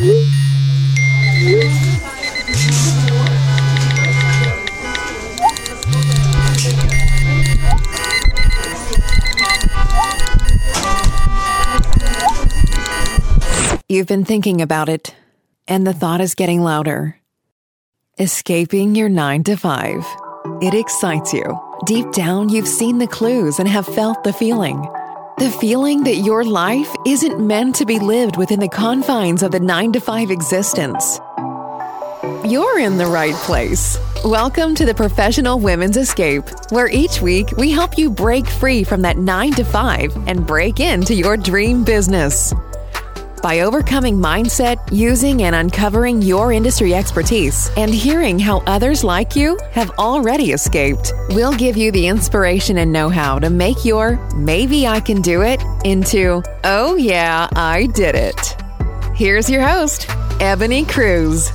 You've been thinking about it, and the thought is getting louder. Escaping your 9 to 5. It excites you. Deep down, you've seen the clues and have felt the feeling. The feeling that your life isn't meant to be lived within the confines of the 9 to 5 existence. You're in the right place. Welcome to the Professional Women's Escape, where each week we help you break free from that 9 to 5 and break into your dream business. By overcoming mindset, using and uncovering your industry expertise, and hearing how others like you have already escaped, we'll give you the inspiration and know how to make your maybe I can do it into oh yeah, I did it. Here's your host, Ebony Cruz.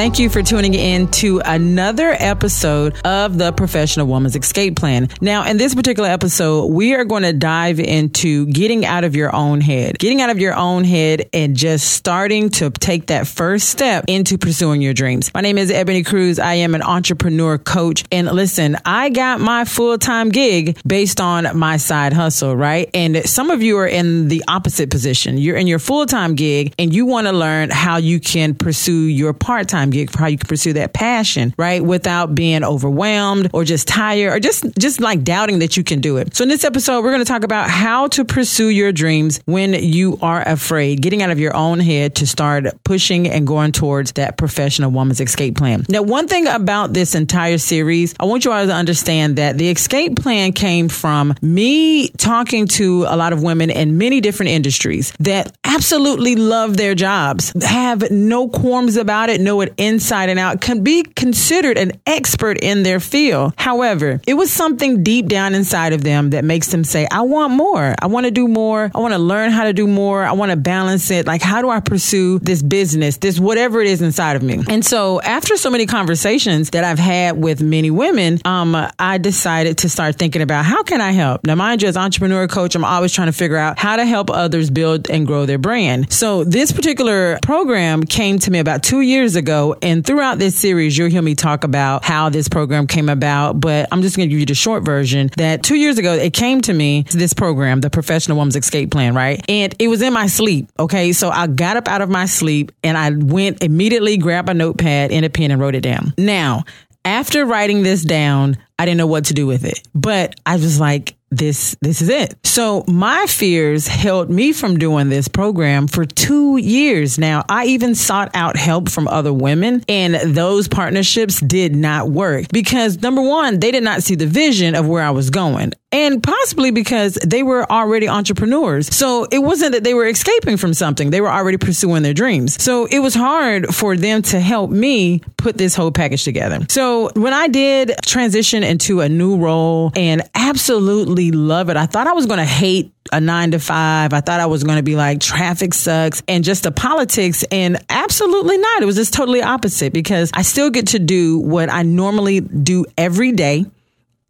Thank you for tuning in to another episode of the Professional Woman's Escape Plan. Now, in this particular episode, we are going to dive into getting out of your own head, getting out of your own head and just starting to take that first step into pursuing your dreams. My name is Ebony Cruz. I am an entrepreneur coach. And listen, I got my full time gig based on my side hustle, right? And some of you are in the opposite position. You're in your full time gig and you want to learn how you can pursue your part time time gig how you can pursue that passion, right? Without being overwhelmed or just tired or just, just like doubting that you can do it. So in this episode, we're going to talk about how to pursue your dreams when you are afraid, getting out of your own head to start pushing and going towards that professional woman's escape plan. Now, one thing about this entire series, I want you all to understand that the escape plan came from me talking to a lot of women in many different industries that absolutely love their jobs, have no qualms about it, know it inside and out, can be considered an expert in their field. However, it was something deep down inside of them that makes them say, I want more. I want to do more. I want to learn how to do more. I want to balance it. Like, how do I pursue this business, this whatever it is inside of me? And so after so many conversations that I've had with many women, um, I decided to start thinking about how can I help? Now, mind you, as entrepreneur coach, I'm always trying to figure out how to help others build and grow their brand. So this particular program came to me about two years ago and throughout this series, you'll hear me talk about how this program came about. But I'm just going to give you the short version that two years ago, it came to me, this program, the Professional Woman's Escape Plan, right? And it was in my sleep. Okay. So I got up out of my sleep and I went immediately, grabbed a notepad and a pen and wrote it down. Now, after writing this down, I didn't know what to do with it, but I was like, this this is it. So my fears held me from doing this program for 2 years now. I even sought out help from other women and those partnerships did not work because number 1, they did not see the vision of where I was going and possibly because they were already entrepreneurs. So it wasn't that they were escaping from something. They were already pursuing their dreams. So it was hard for them to help me put this whole package together. So when I did transition into a new role and absolutely love it. I thought I was going to hate a nine to five. I thought I was going to be like traffic sucks and just the politics. And absolutely not. It was just totally opposite because I still get to do what I normally do every day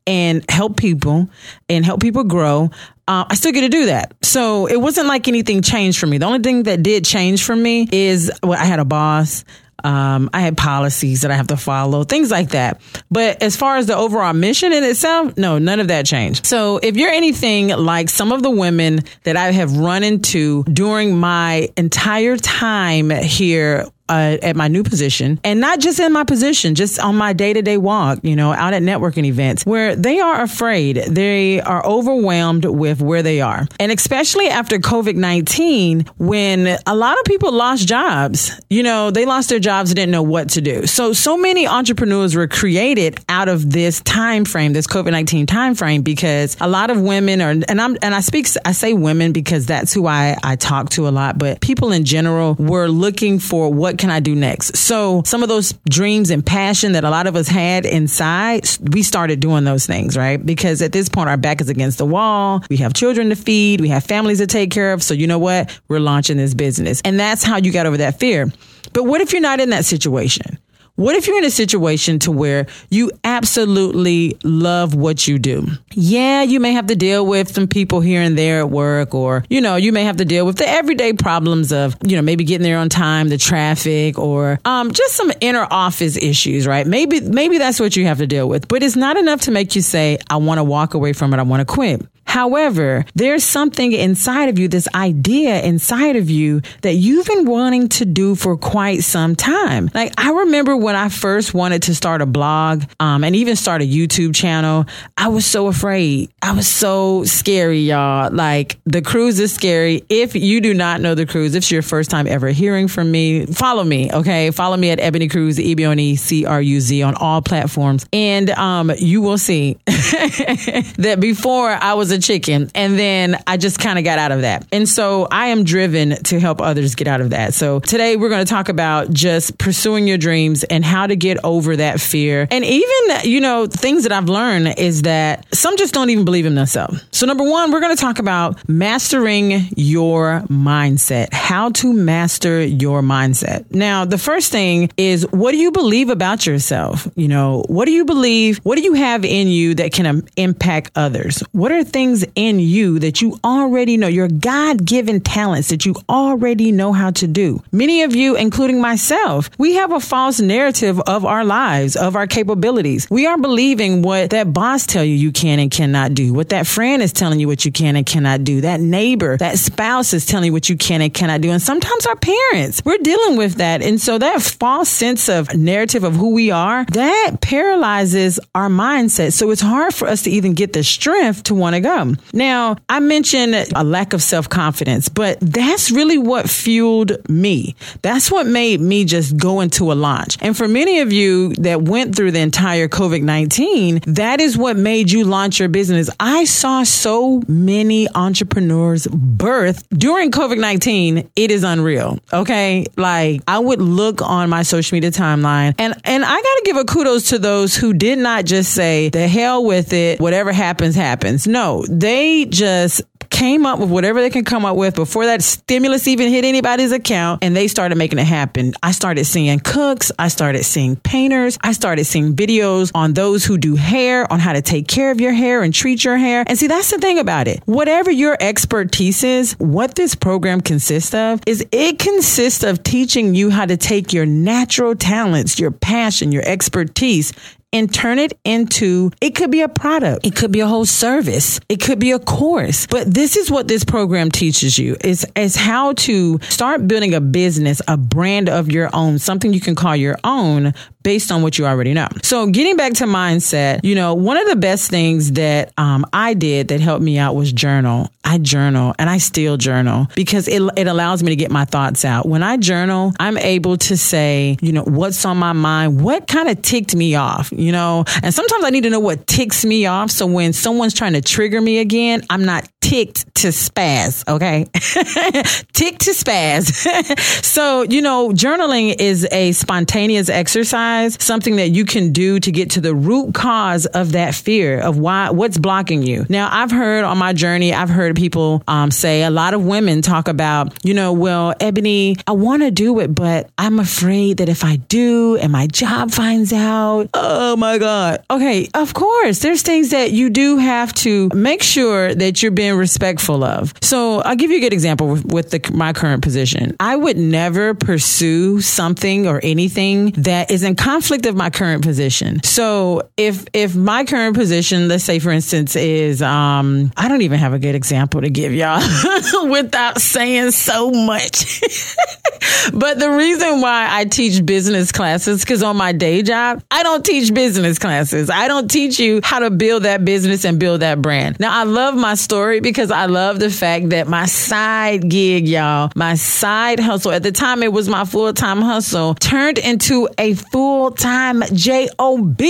and help people and help people grow. Uh, I still get to do that. So it wasn't like anything changed for me. The only thing that did change for me is well, I had a boss. Um, I had policies that I have to follow, things like that. But as far as the overall mission in itself, no, none of that changed. So if you're anything like some of the women that I have run into during my entire time here uh, at my new position and not just in my position, just on my day to day walk, you know, out at networking events where they are afraid. They are overwhelmed with where they are. And especially after COVID 19, when a lot of people lost jobs, you know, they lost their jobs and didn't know what to do. So, so many entrepreneurs were created out of this time frame, this COVID 19 time frame, because a lot of women are, and I'm, and I speak, I say women because that's who I, I talk to a lot, but people in general were looking for what can I do next? So some of those dreams and passion that a lot of us had inside, we started doing those things, right? Because at this point, our back is against the wall. We have children to feed. We have families to take care of. So you know what? We're launching this business. And that's how you got over that fear. But what if you're not in that situation? What if you're in a situation to where you absolutely love what you do? Yeah, you may have to deal with some people here and there at work, or, you know, you may have to deal with the everyday problems of, you know, maybe getting there on time, the traffic, or um, just some inner office issues, right? Maybe, maybe that's what you have to deal with, but it's not enough to make you say, I want to walk away from it. I want to quit. However, there's something inside of you, this idea inside of you that you've been wanting to do for quite some time. Like I remember when I first wanted to start a blog, um, and even start a YouTube channel, I was so afraid. I was so scary, y'all. Like the Cruz is scary. If you do not know the Cruz, if it's your first time ever hearing from me, follow me, okay? Follow me at Ebony Cruz, E B O N E C R U Z on all platforms. And um, you will see that before I was a chicken. And then I just kind of got out of that. And so I am driven to help others get out of that. So today we're going to talk about just pursuing your dreams and how to get over that fear. And even, you know, things that I've learned is that some just don't even believe in themselves. So number one, we're going to talk about mastering your mindset, how to master your mindset. Now, the first thing is what do you believe about yourself? You know, what do you believe? What do you have in you that can um, impact others? What are things things in you that you already know, your God given talents that you already know how to do. Many of you, including myself, we have a false narrative of our lives, of our capabilities. We are believing what that boss tell you you can and cannot do, what that friend is telling you what you can and cannot do, that neighbor, that spouse is telling you what you can and cannot do. And sometimes our parents, we're dealing with that. And so that false sense of narrative of who we are, that paralyzes our mindset. So it's hard for us to even get the strength to want to go. Now, I mentioned a lack of self confidence, but that's really what fueled me. That's what made me just go into a launch. And for many of you that went through the entire COVID 19, that is what made you launch your business. I saw so many entrepreneurs birth during COVID 19. It is unreal. Okay. Like I would look on my social media timeline and, and I got to give a kudos to those who did not just say the hell with it. Whatever happens, happens. No, they just came up with whatever they can come up with before that stimulus even hit anybody's account and they started making it happen. I started seeing cooks. I started seeing painters. I started seeing videos on those who do hair, on how to take care of your hair and treat your hair. And see, that's the thing about it. Whatever your expertise is, what this program consists of is it consists of teaching you how to take your natural talents, your passion, your expertise and turn it into it could be a product. It could be a whole service. It could be a course. But this is what this program teaches you. Is is how to start building a business a brand of your own something you can call your own based on what you already know. So getting back to mindset, you know, one of the best things that um, I did that helped me out was journal. I journal and I still journal because it, it allows me to get my thoughts out. When I journal, I'm able to say, you know, what's on my mind, what kind of ticked me off, you know, and sometimes I need to know what ticks me off. So when someone's trying to trigger me again, I'm not ticked to spaz. Okay. ticked to spaz. so, you know, journaling is a spontaneous exercise, something that you can do to get to the root cause of that fear of why, what's blocking you. Now, I've heard on my journey, I've heard people um, say a lot of women talk about, you know, well, Ebony, I want to do it, but I'm afraid that if I do and my job finds out, oh my God. Okay. Of course, there's things that you do have to make sure that you're being respectful of. So I'll give you a good example with, the, my current position. I would never pursue something or anything that is in conflict of my current position. So if if my current position, let's say for instance, is um, I don't even have a good example to give y'all without saying so much. but the reason why I teach business classes because on my day job, I don't teach business classes. I don't teach you how to build that business and build that brand. Now I love my story because I love the fact that my side gig, y'all, my side hustle, at the time it was my full time hustle, turned into a full time job.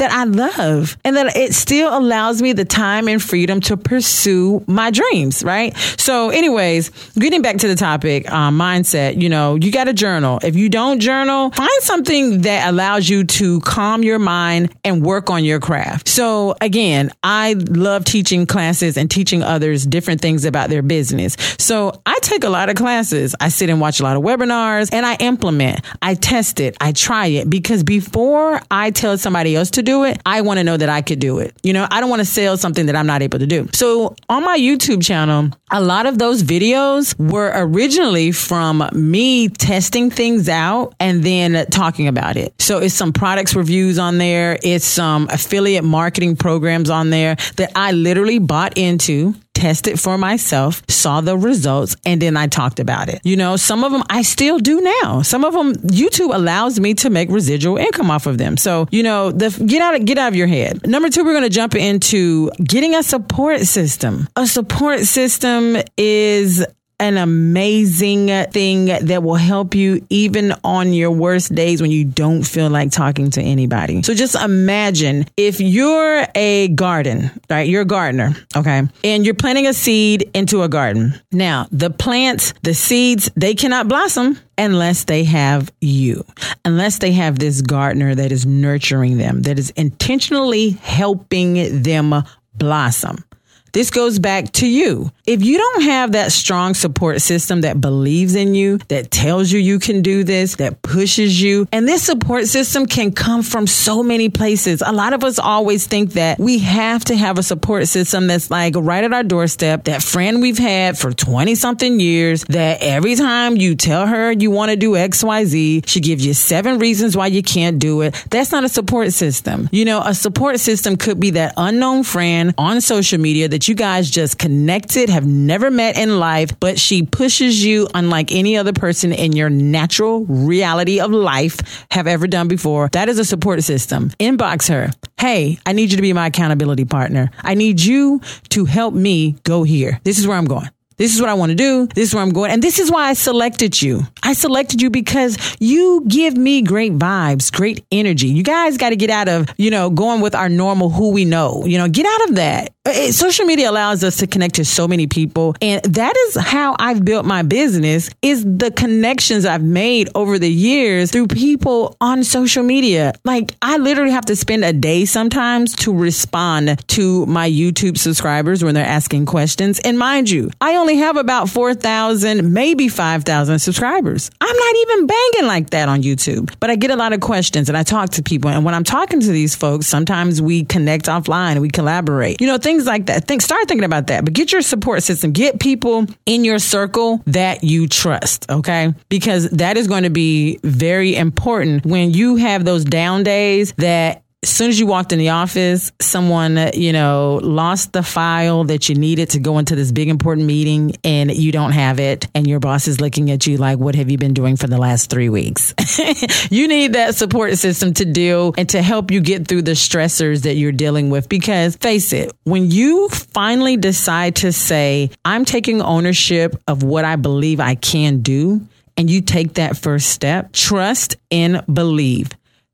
That I love and that it still allows me the time and freedom to pursue my dreams, right? So, anyways, getting back to the topic, um, mindset, you know, you got to journal. If you don't journal, find something that allows you to calm your mind and work on your craft. So, again, I love teaching classes and teaching others different things about their business. So, I take a lot of classes. I sit and watch a lot of webinars and I implement, I test it, I try it because before I tell somebody else to do it, I want to know that I could do it. You know, I don't want to sell something that I'm not able to do. So on my YouTube channel, a lot of those videos were originally from me testing things out and then talking about it. So it's some products reviews on there. It's some affiliate marketing programs on there that I literally bought into tested for myself, saw the results, and then I talked about it. You know, some of them I still do now. Some of them YouTube allows me to make residual income off of them. So, you know, the get out of get out of your head. Number 2, we're going to jump into getting a support system. A support system is an amazing thing that will help you even on your worst days when you don't feel like talking to anybody. So just imagine if you're a garden, right? You're a gardener, okay? And you're planting a seed into a garden. Now, the plants, the seeds, they cannot blossom unless they have you, unless they have this gardener that is nurturing them, that is intentionally helping them blossom. This goes back to you. If you don't have that strong support system that believes in you, that tells you you can do this, that pushes you, and this support system can come from so many places. A lot of us always think that we have to have a support system that's like right at our doorstep, that friend we've had for 20 something years, that every time you tell her you want to do XYZ, she gives you seven reasons why you can't do it. That's not a support system. You know, a support system could be that unknown friend on social media that you guys just connected, have never met in life, but she pushes you unlike any other person in your natural reality of life have ever done before. That is a support system. Inbox her. Hey, I need you to be my accountability partner. I need you to help me go here. This is where I'm going. This is what I want to do. This is where I'm going. And this is why I selected you. I selected you because you give me great vibes, great energy. You guys got to get out of, you know, going with our normal who we know. You know, get out of that. It, uh, social media allows us to connect to so many people. And that is how I've built my business is the connections I've made over the years through people on social media. Like I literally have to spend a day sometimes to respond to my YouTube subscribers when they're asking questions. And mind you, I only have about 4,000, maybe 5,000 subscribers. I'm not even banging like that on YouTube, but I get a lot of questions and I talk to people. And when I'm talking to these folks, sometimes we connect offline we collaborate, you know, things like that. Think, start thinking about that, but get your support system, get people in your circle that you trust. Okay. Because that is going to be very important when you have those down days that as soon as you walked in the office, someone, you know, lost the file that you needed to go into this big important meeting and you don't have it. And your boss is looking at you like, what have you been doing for the last three weeks? you need that support system to deal and to help you get through the stressors that you're dealing with. Because face it, when you finally decide to say, I'm taking ownership of what I believe I can do, and you take that first step, trust and believe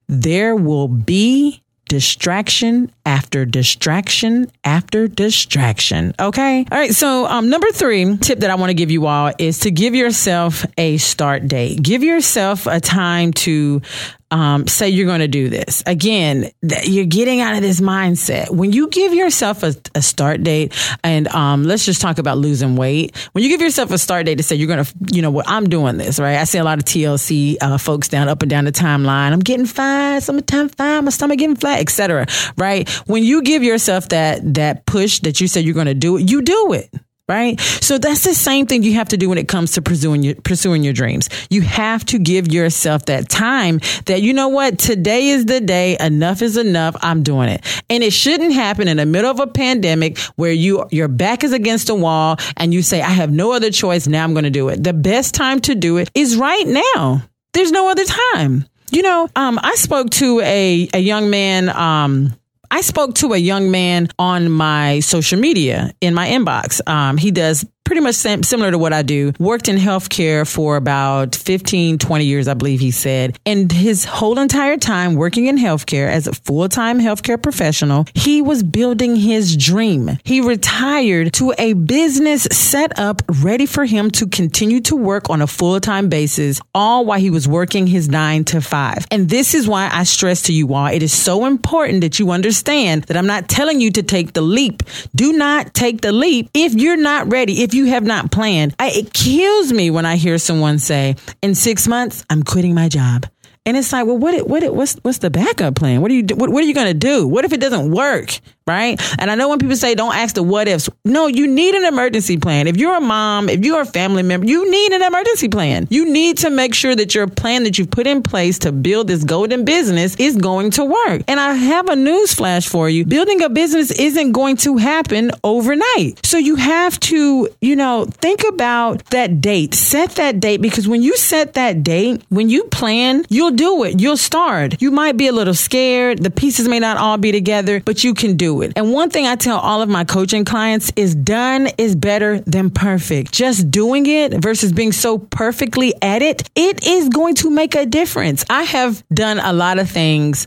there will be distraction after distraction after distraction. Okay. All right. So, um, number three tip that I want to give you all is to give yourself a start date. Give yourself a time to um, say you're going to do this. Again, you're getting out of this mindset. When you give yourself a, a start date, and um, let's just talk about losing weight. When you give yourself a start date to say you're going to, you know, what I'm doing this, right? I see a lot of TLC uh, folks down up and down the timeline. I'm getting fine, summertime fine, my stomach getting flat, etc. Right? When you give yourself that that push that you said you're going to do it, you do it right? So that's the same thing you have to do when it comes to pursuing your, pursuing your dreams. You have to give yourself that time that, you know what, today is the day, enough is enough, I'm doing it. And it shouldn't happen in the middle of a pandemic where you, your back is against a wall and you say, I have no other choice, now I'm going to do it. The best time to do it is right now. There's no other time. You know, um, I spoke to a, a young man, um, I spoke to a young man on my social media in my inbox. Um, he does pretty much similar to what I do. Worked in healthcare for about 15, 20 years, I believe he said. And his whole entire time working in healthcare as a full time healthcare professional, he was building his dream. He retired to a business set up ready for him to continue to work on a full time basis, all while he was working his nine to five. And this is why I stress to you all, it is so important that you understand that I'm not telling you to take the leap. Do not take the leap if you're not ready, if you have not planned. I, it kills me when I hear someone say, in six months, I'm quitting my job. And it's like, well, what, what, what's, what's the backup plan? What are you, what, what are you going to do? What if it doesn't work? Right? And I know when people say don't ask the what ifs. No, you need an emergency plan. If you're a mom, if you're a family member, you need an emergency plan. You need to make sure that your plan that you've put in place to build this golden business is going to work. And I have a news flash for you. Building a business isn't going to happen overnight. So you have to, you know, think about that date. Set that date because when you set that date, when you plan, you'll do it. You'll start. You might be a little scared. The pieces may not all be together, but you can do it. And one thing I tell all of my coaching clients is done is better than perfect. Just doing it versus being so perfectly at it, it is going to make a difference. I have done a lot of things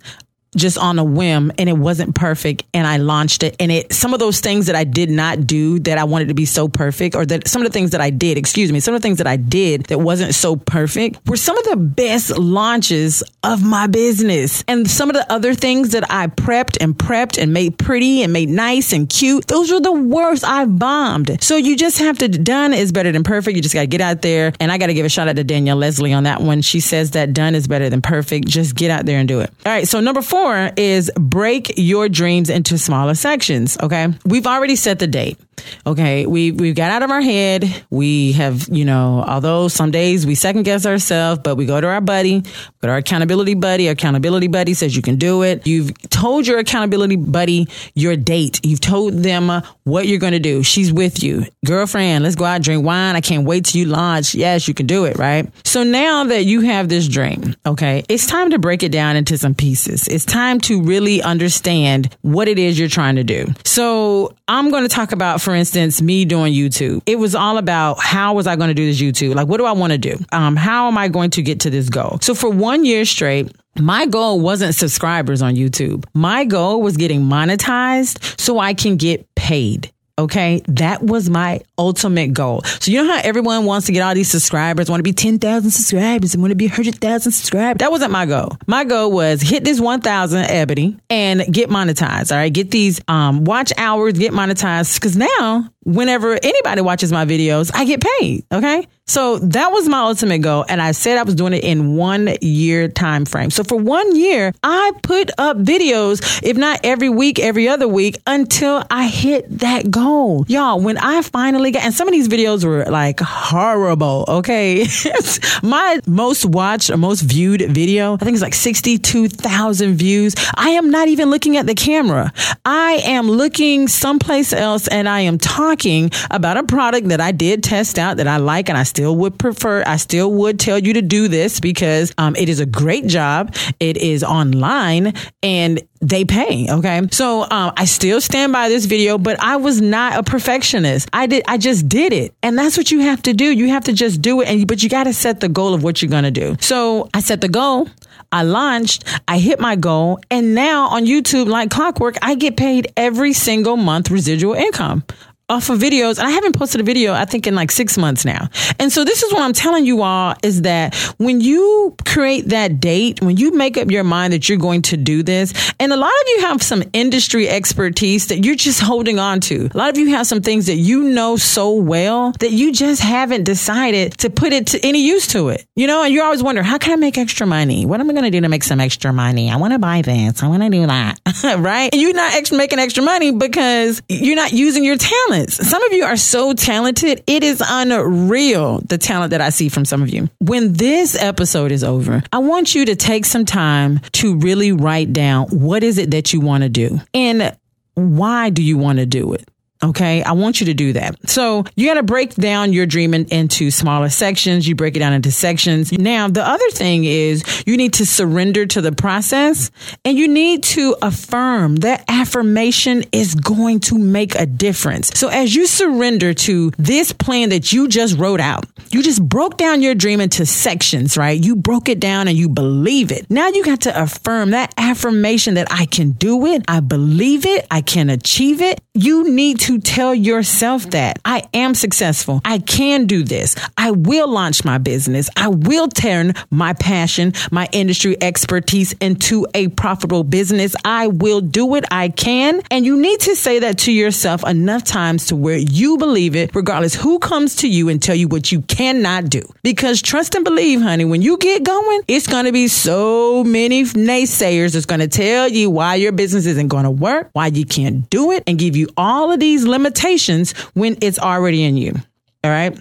just on a whim and it wasn't perfect and I launched it and it some of those things that I did not do that I wanted to be so perfect or that some of the things that I did, excuse me, some of the things that I did that wasn't so perfect were some of the best launches of my business. And some of the other things that I prepped and prepped and made pretty and made nice and cute, those were the worst. I bombed. So you just have to done is better than perfect. You just got to get out there and I got to give a shout out to Danielle Leslie on that one. She says that done is better than perfect. Just get out there and do it. All right. So number 4 four is break your dreams into smaller sections. Okay. We've already set the date. Okay. We, we got out of our head. We have, you know, although some days we second guess ourselves, but we go to our buddy, go to our accountability buddy. Accountability buddy says you can do it. You've told your accountability buddy your date. You've told them what you're going to do. She's with you. Girlfriend, let's go out, drink wine. I can't wait till you launch. Yes, you can do it. Right. So now that you have this dream, okay, it's time to break it down into some pieces. It's time to really understand what it is you're trying to do. So I'm going to talk about, for instance, me doing YouTube. It was all about how was I going to do this YouTube? Like, what do I want to do? Um, how am I going to get to this goal? So for one year straight, my goal wasn't subscribers on YouTube. My goal was getting monetized so I can get paid. Okay. That was my ultimate goal. So you know how everyone wants to get all these subscribers, want to be 10,000 subscribers and want to be 100,000 subscribers. That wasn't my goal. My goal was hit this 1,000 ebony and get monetized. All right. Get these, um, watch hours, get monetized. Cause now whenever anybody watches my videos, I get paid. Okay. So that was my ultimate goal. And I said I was doing it in one year time frame. So for one year, I put up videos, if not every week, every other week until I hit that goal. Y'all, when I finally got, and some of these videos were like horrible. Okay. my most watched or most viewed video, I think it's like 62,000 views. I am not even looking at the camera. I am looking someplace else and I am talking about a product that I did test out that I like and I still still would prefer, I still would tell you to do this because um, it is a great job. It is online and they pay. Okay. So um, I still stand by this video, but I was not a perfectionist. I did, I just did it. And that's what you have to do. You have to just do it. And, but you got to set the goal of what you're going to do. So I set the goal. I launched, I hit my goal, and now on YouTube, like clockwork, I get paid every single month residual income off of videos and I haven't posted a video, I think in like six months now. And so this is what I'm telling you all is that when you create that date, when you make up your mind that you're going to do this, and a lot of you have some industry expertise that you're just holding on to. A lot of you have some things that you know so well that you just haven't decided to put it to any use to it. You know, and you're always wonder, how can I make extra money? What am I going to do to make some extra money? I want to buy this. I want to do that. right? And you're not extra making extra money because you're not using your talent talents. Some of you are so talented. It is unreal the talent that I see from some of you. When this episode is over, I want you to take some time to really write down what is it that you want to do and why do you want to do it? Okay. I want you to do that. So you got to break down your dream in, into smaller sections. You break it down into sections. Now, the other thing is you need to surrender to the process and you need to affirm that affirmation is going to make a difference. So as you surrender to this plan that you just wrote out, you just broke down your dream into sections, right? You broke it down and you believe it. Now you got to affirm that affirmation that I can do it. I believe it. I can achieve it. You need to tell yourself that I am successful. I can do this. I will launch my business. I will turn my passion, my industry expertise into a profitable business. I will do it. I can. And you need to say that to yourself enough times to where you believe it, regardless who comes to you and tell you what you cannot do. Because trust and believe, honey, when you get going, it's going to be so many naysayers that's going to tell you why your business isn't going to work, why you can't do it, and give you all of these limitations when it's already in you. All right.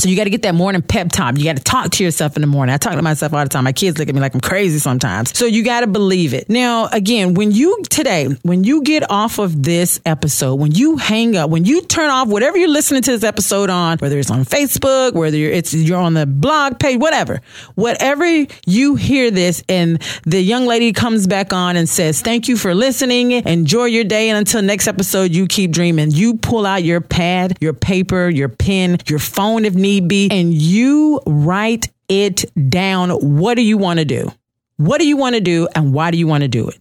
So you got to get that morning pep talk. You got to talk to yourself in the morning. I talk to myself all the time. My kids look at me like I'm crazy sometimes. So you got to believe it. Now, again, when you today, when you get off of this episode, when you hang up, when you turn off whatever you're listening to this episode on, whether it's on Facebook, whether you're, it's you're on the blog page, whatever, whatever you hear this, and the young lady comes back on and says, "Thank you for listening. Enjoy your day, and until next episode, you keep dreaming." You pull out your pad, your paper, your pen, your phone if need be, and you write it down. What do you want to do? What do you want to do and why do you want to do it?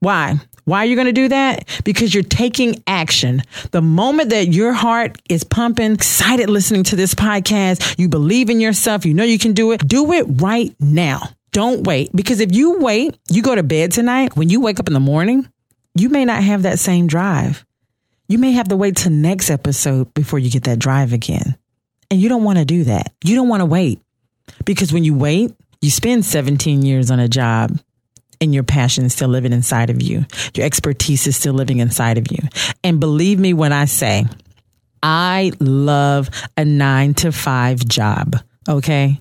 Why? Why are you going to do that? Because you're taking action. The moment that your heart is pumping, excited listening to this podcast, you believe in yourself, you know you can do it, do it right now. Don't wait. Because if you wait, you go to bed tonight, when you wake up in the morning, you may not have that same drive. You may have to wait till next episode before you get that drive again. And you don't want to do that. You don't want to wait because when you wait, you spend 17 years on a job and your passion is still living inside of you. Your expertise is still living inside of you. And believe me when I say, I love a nine to five job. Okay.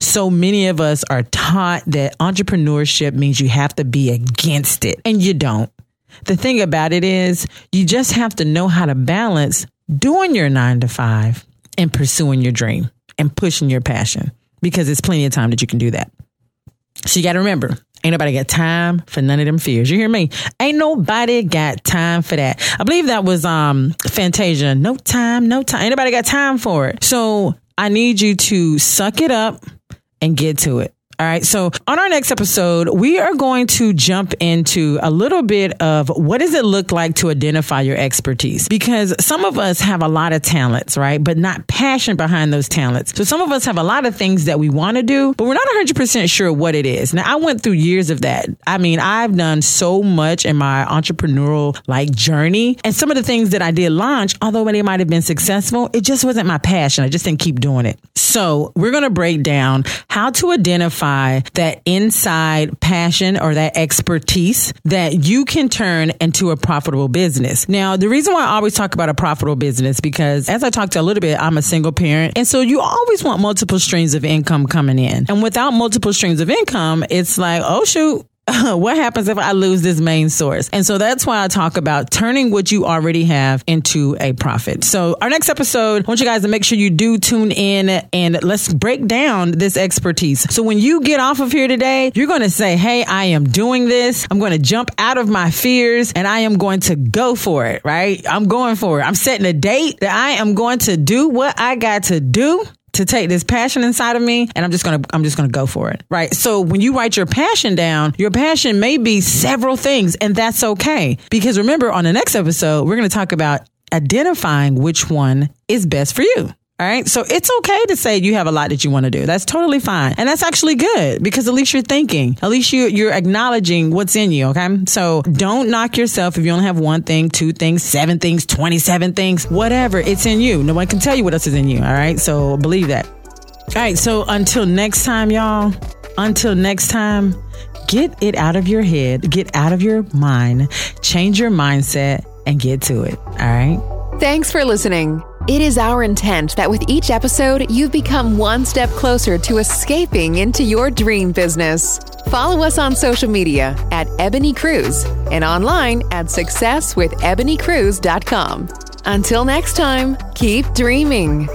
So many of us are taught that entrepreneurship means you have to be against it, and you don't. The thing about it is, you just have to know how to balance doing your nine to five and pursuing your dream and pushing your passion because there's plenty of time that you can do that. So you got to remember, ain't nobody got time for none of them fears. You hear me? Ain't nobody got time for that. I believe that was um Fantasia. No time, no time. Ain't nobody got time for it. So I need you to suck it up and get to it. All right. So on our next episode, we are going to jump into a little bit of what does it look like to identify your expertise? Because some of us have a lot of talents, right? But not passion behind those talents. So some of us have a lot of things that we want to do, but we're not 100% sure what it is. Now I went through years of that. I mean, I've done so much in my entrepreneurial like journey and some of the things that I did launch, although they might have been successful, it just wasn't my passion. I just didn't keep doing it. So we're going to break down how to identify that inside passion or that expertise that you can turn into a profitable business. Now, the reason why I always talk about a profitable business because as I talked a little bit, I'm a single parent. And so you always want multiple streams of income coming in. And without multiple streams of income, it's like, oh shoot, what happens if I lose this main source? And so that's why I talk about turning what you already have into a profit. So our next episode, I want you guys to make sure you do tune in and let's break down this expertise. So when you get off of here today, you're going to say, Hey, I am doing this. I'm going to jump out of my fears and I am going to go for it, right? I'm going for it. I'm setting a date that I am going to do what I got to do to take this passion inside of me and I'm just going to I'm just going to go for it. Right? So when you write your passion down, your passion may be several things and that's okay. Because remember on the next episode, we're going to talk about identifying which one is best for you. All right. So it's okay to say you have a lot that you want to do. That's totally fine. And that's actually good because at least you're thinking, at least you, you're acknowledging what's in you. Okay. So don't knock yourself if you only have one thing, two things, seven things, 27 things, whatever. It's in you. No one can tell you what else is in you. All right. So believe that. All right. So until next time, y'all, until next time, get it out of your head, get out of your mind, change your mindset and get to it. All right. Thanks for listening. It is our intent that with each episode, you've become one step closer to escaping into your dream business. Follow us on social media at Ebony Cruz and online at successwithebonycruz.com. Until next time, keep dreaming.